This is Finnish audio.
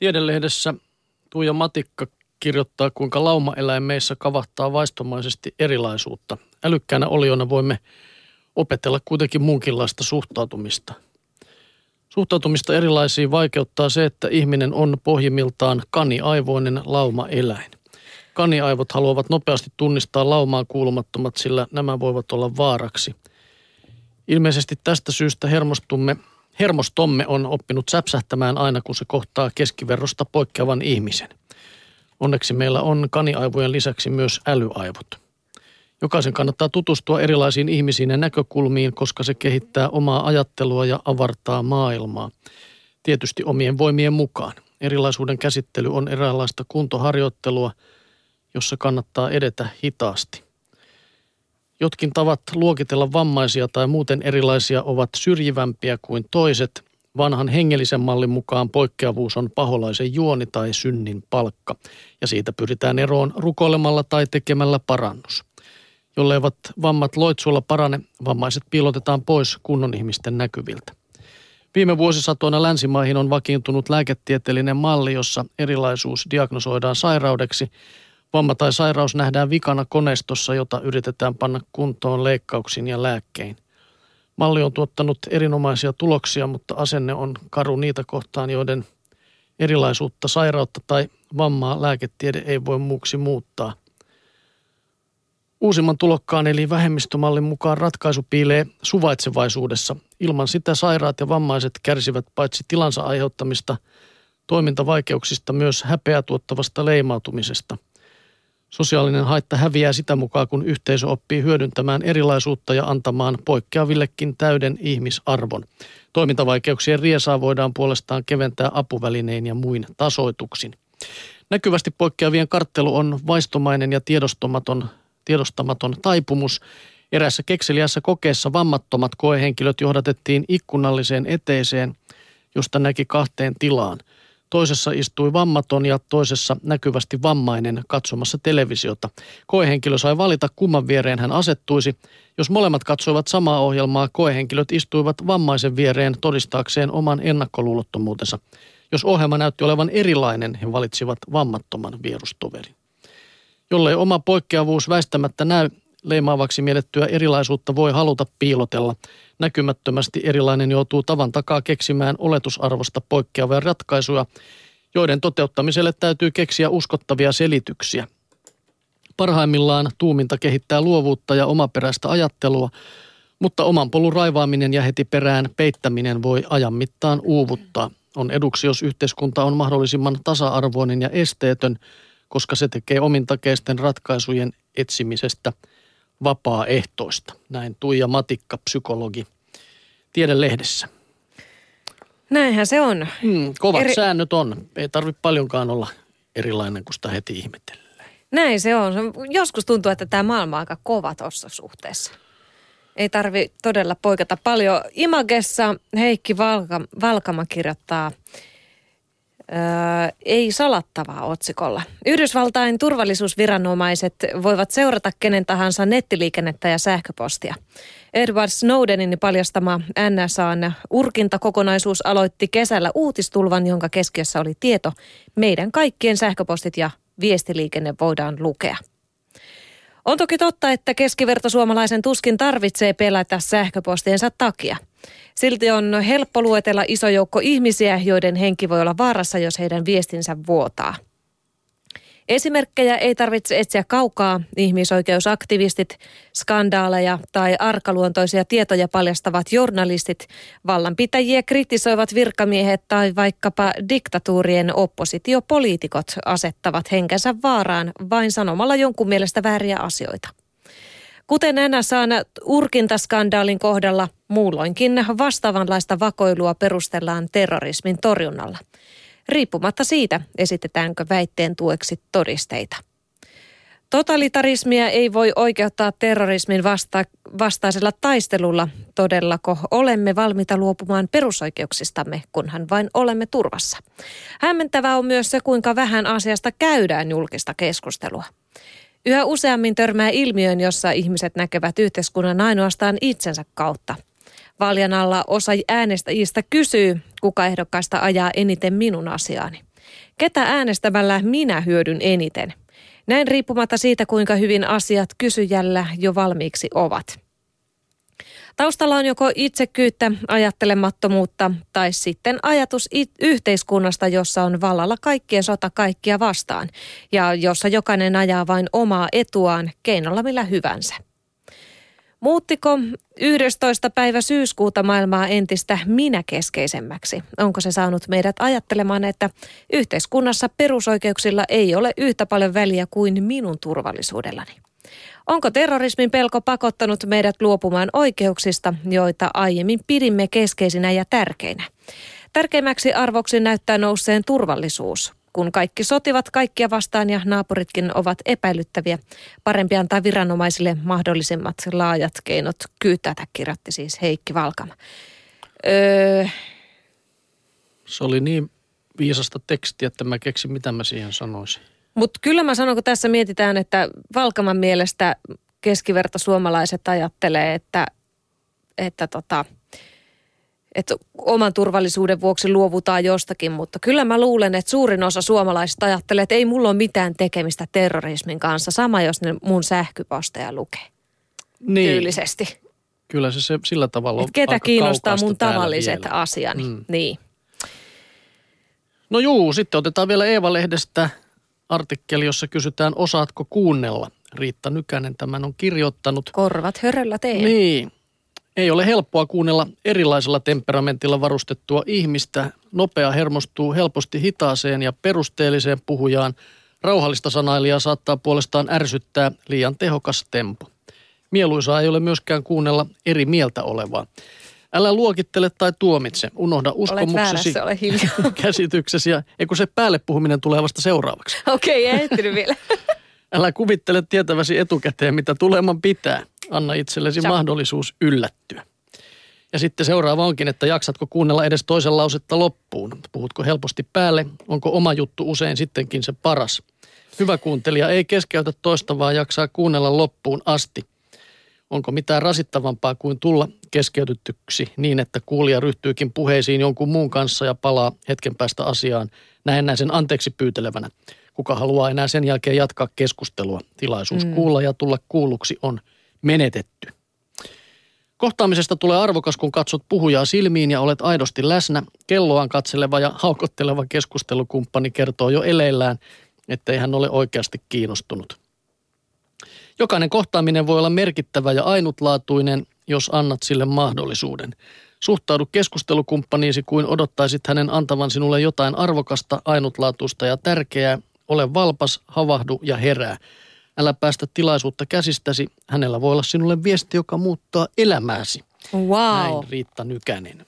Tiedelehdessä Tuija Matikka kirjoittaa, kuinka laumaeläin meissä kavahtaa vaistomaisesti erilaisuutta. Älykkäänä oliona voimme opetella kuitenkin muunkinlaista suhtautumista. Suhtautumista erilaisiin vaikeuttaa se, että ihminen on pohjimmiltaan kaniaivoinen laumaeläin. Kaniaivot haluavat nopeasti tunnistaa laumaan kuulumattomat, sillä nämä voivat olla vaaraksi. Ilmeisesti tästä syystä hermostumme, hermostomme on oppinut säpsähtämään aina, kun se kohtaa keskiverrosta poikkeavan ihmisen. Onneksi meillä on kaniaivojen lisäksi myös älyaivot. Jokaisen kannattaa tutustua erilaisiin ihmisiin ja näkökulmiin, koska se kehittää omaa ajattelua ja avartaa maailmaa. Tietysti omien voimien mukaan. Erilaisuuden käsittely on eräänlaista kuntoharjoittelua, jossa kannattaa edetä hitaasti. Jotkin tavat luokitella vammaisia tai muuten erilaisia ovat syrjivämpiä kuin toiset. Vanhan hengellisen mallin mukaan poikkeavuus on paholaisen juoni tai synnin palkka, ja siitä pyritään eroon rukoilemalla tai tekemällä parannus. Jolleivat vammat loitsulla parane, vammaiset piilotetaan pois kunnon ihmisten näkyviltä. Viime vuosisatoina länsimaihin on vakiintunut lääketieteellinen malli, jossa erilaisuus diagnosoidaan sairaudeksi. Vamma tai sairaus nähdään vikana koneistossa, jota yritetään panna kuntoon leikkauksin ja lääkkein. Malli on tuottanut erinomaisia tuloksia, mutta asenne on karu niitä kohtaan, joiden erilaisuutta, sairautta tai vammaa lääketiede ei voi muuksi muuttaa. Uusimman tulokkaan eli vähemmistömallin mukaan ratkaisu piilee suvaitsevaisuudessa. Ilman sitä sairaat ja vammaiset kärsivät paitsi tilansa aiheuttamista toimintavaikeuksista myös häpeä tuottavasta leimautumisesta. Sosiaalinen haitta häviää sitä mukaan, kun yhteisö oppii hyödyntämään erilaisuutta ja antamaan poikkeavillekin täyden ihmisarvon. Toimintavaikeuksien riesaa voidaan puolestaan keventää apuvälinein ja muin tasoituksin. Näkyvästi poikkeavien karttelu on vaistomainen ja tiedostamaton tiedostamaton taipumus. Erässä kekseliässä kokeessa vammattomat koehenkilöt johdatettiin ikkunalliseen eteiseen, josta näki kahteen tilaan. Toisessa istui vammaton ja toisessa näkyvästi vammainen katsomassa televisiota. Koehenkilö sai valita kumman viereen hän asettuisi. Jos molemmat katsoivat samaa ohjelmaa, koehenkilöt istuivat vammaisen viereen todistaakseen oman ennakkoluulottomuutensa. Jos ohjelma näytti olevan erilainen, he valitsivat vammattoman vierustoverin. Jollei oma poikkeavuus väistämättä näy, leimaavaksi miellettyä erilaisuutta voi haluta piilotella. Näkymättömästi erilainen joutuu tavan takaa keksimään oletusarvosta poikkeavia ratkaisuja, joiden toteuttamiselle täytyy keksiä uskottavia selityksiä. Parhaimmillaan tuuminta kehittää luovuutta ja omaperäistä ajattelua, mutta oman polun raivaaminen ja heti perään peittäminen voi ajan mittaan uuvuttaa. On eduksi, jos yhteiskunta on mahdollisimman tasa-arvoinen ja esteetön – koska se tekee omintakeisten ratkaisujen etsimisestä vapaaehtoista. Näin Tuija Matikka, psykologi, Tiedelehdessä. Näinhän se on. Hmm, kovat Eri... säännöt on. Ei tarvitse paljonkaan olla erilainen, kun sitä heti ihmetellään. Näin se on. Joskus tuntuu, että tämä maailma on aika kova tuossa suhteessa. Ei tarvi todella poikata paljon. Imagessa Heikki Valka, Valkama kirjoittaa ei salattavaa otsikolla. Yhdysvaltain turvallisuusviranomaiset voivat seurata kenen tahansa nettiliikennettä ja sähköpostia. Edward Snowdenin paljastama NSAn urkintakokonaisuus aloitti kesällä uutistulvan, jonka keskiössä oli tieto. Meidän kaikkien sähköpostit ja viestiliikenne voidaan lukea. On toki totta, että keskivertosuomalaisen tuskin tarvitsee pelätä sähköpostiensa takia – Silti on helppo luetella iso joukko ihmisiä, joiden henki voi olla vaarassa, jos heidän viestinsä vuotaa. Esimerkkejä ei tarvitse etsiä kaukaa. Ihmisoikeusaktivistit, skandaaleja tai arkaluontoisia tietoja paljastavat journalistit, vallanpitäjiä kritisoivat virkamiehet tai vaikkapa diktatuurien oppositiopoliitikot asettavat henkensä vaaraan vain sanomalla jonkun mielestä vääriä asioita. Kuten NSAn urkintaskandaalin kohdalla, muulloinkin vastaavanlaista vakoilua perustellaan terrorismin torjunnalla. Riippumatta siitä, esitetäänkö väitteen tueksi todisteita. Totalitarismia ei voi oikeuttaa terrorismin vasta- vastaisella taistelulla. Todellako olemme valmiita luopumaan perusoikeuksistamme, kunhan vain olemme turvassa? Hämmentävää on myös se, kuinka vähän asiasta käydään julkista keskustelua. Yhä useammin törmää ilmiön, jossa ihmiset näkevät yhteiskunnan ainoastaan itsensä kautta. Vaalien alla osa äänestäjistä kysyy, kuka ehdokkaista ajaa eniten minun asiaani. Ketä äänestämällä minä hyödyn eniten? Näin riippumatta siitä, kuinka hyvin asiat kysyjällä jo valmiiksi ovat. Taustalla on joko itsekyyttä, ajattelemattomuutta tai sitten ajatus yhteiskunnasta, jossa on vallalla kaikkien sota kaikkia vastaan ja jossa jokainen ajaa vain omaa etuaan keinolla millä hyvänsä. Muuttiko 11. päivä syyskuuta maailmaa entistä minäkeskeisemmäksi? Onko se saanut meidät ajattelemaan, että yhteiskunnassa perusoikeuksilla ei ole yhtä paljon väliä kuin minun turvallisuudellani? Onko terrorismin pelko pakottanut meidät luopumaan oikeuksista, joita aiemmin pidimme keskeisinä ja tärkeinä? Tärkeimmäksi arvoksi näyttää nousseen turvallisuus. Kun kaikki sotivat kaikkia vastaan ja naapuritkin ovat epäilyttäviä, parempi antaa viranomaisille mahdollisimmat laajat keinot kyytätä, kirjoitti siis Heikki Valkama. Öö... Se oli niin viisasta tekstiä, että mä keksin, mitä mä siihen sanoisin. Mutta kyllä mä sanon, kun tässä mietitään, että Valkaman mielestä keskiverta suomalaiset ajattelee, että, että, tota, että oman turvallisuuden vuoksi luovutaan jostakin, mutta kyllä mä luulen, että suurin osa suomalaisista ajattelee, että ei mulla ole mitään tekemistä terrorismin kanssa, sama jos ne mun sähköposteja lukee niin. tyylisesti. Kyllä se, se sillä tavalla on Et ketä kiinnostaa mun tavalliset vielä. asiani, mm. niin. No juu, sitten otetaan vielä Eeva-lehdestä artikkeli, jossa kysytään, osaatko kuunnella. Riitta Nykänen tämän on kirjoittanut. Korvat höröllä tee. Niin. Ei ole helppoa kuunnella erilaisella temperamentilla varustettua ihmistä. Nopea hermostuu helposti hitaaseen ja perusteelliseen puhujaan. Rauhallista sanailijaa saattaa puolestaan ärsyttää liian tehokas tempo. Mieluisaa ei ole myöskään kuunnella eri mieltä olevaa. Älä luokittele tai tuomitse. Unohda uskomuksesi, käsityksesi ja kun se päälle puhuminen tulee vasta seuraavaksi. Okei, okay, ei vielä. Älä kuvittele tietäväsi etukäteen, mitä tuleman pitää. Anna itsellesi Sä. mahdollisuus yllättyä. Ja sitten seuraava onkin, että jaksatko kuunnella edes toisen lausetta loppuun. Puhutko helposti päälle? Onko oma juttu usein sittenkin se paras? Hyvä kuuntelija ei keskeytä toista, vaan jaksaa kuunnella loppuun asti. Onko mitään rasittavampaa kuin tulla keskeytytyksi niin, että kuulija ryhtyykin puheisiin jonkun muun kanssa ja palaa hetken päästä asiaan sen anteeksi pyytelevänä. Kuka haluaa enää sen jälkeen jatkaa keskustelua? Tilaisuus mm. kuulla ja tulla kuulluksi on menetetty. Kohtaamisesta tulee arvokas, kun katsot puhujaa silmiin ja olet aidosti läsnä. Kelloaan katseleva ja haukotteleva keskustelukumppani kertoo jo eleillään, ettei hän ole oikeasti kiinnostunut. Jokainen kohtaaminen voi olla merkittävä ja ainutlaatuinen, jos annat sille mahdollisuuden. Suhtaudu keskustelukumppaniisi kuin odottaisit hänen antavan sinulle jotain arvokasta, ainutlaatuista ja tärkeää. Ole valpas, havahdu ja herää. Älä päästä tilaisuutta käsistäsi. Hänellä voi olla sinulle viesti, joka muuttaa elämääsi. Wow. Näin Riitta Nykänen.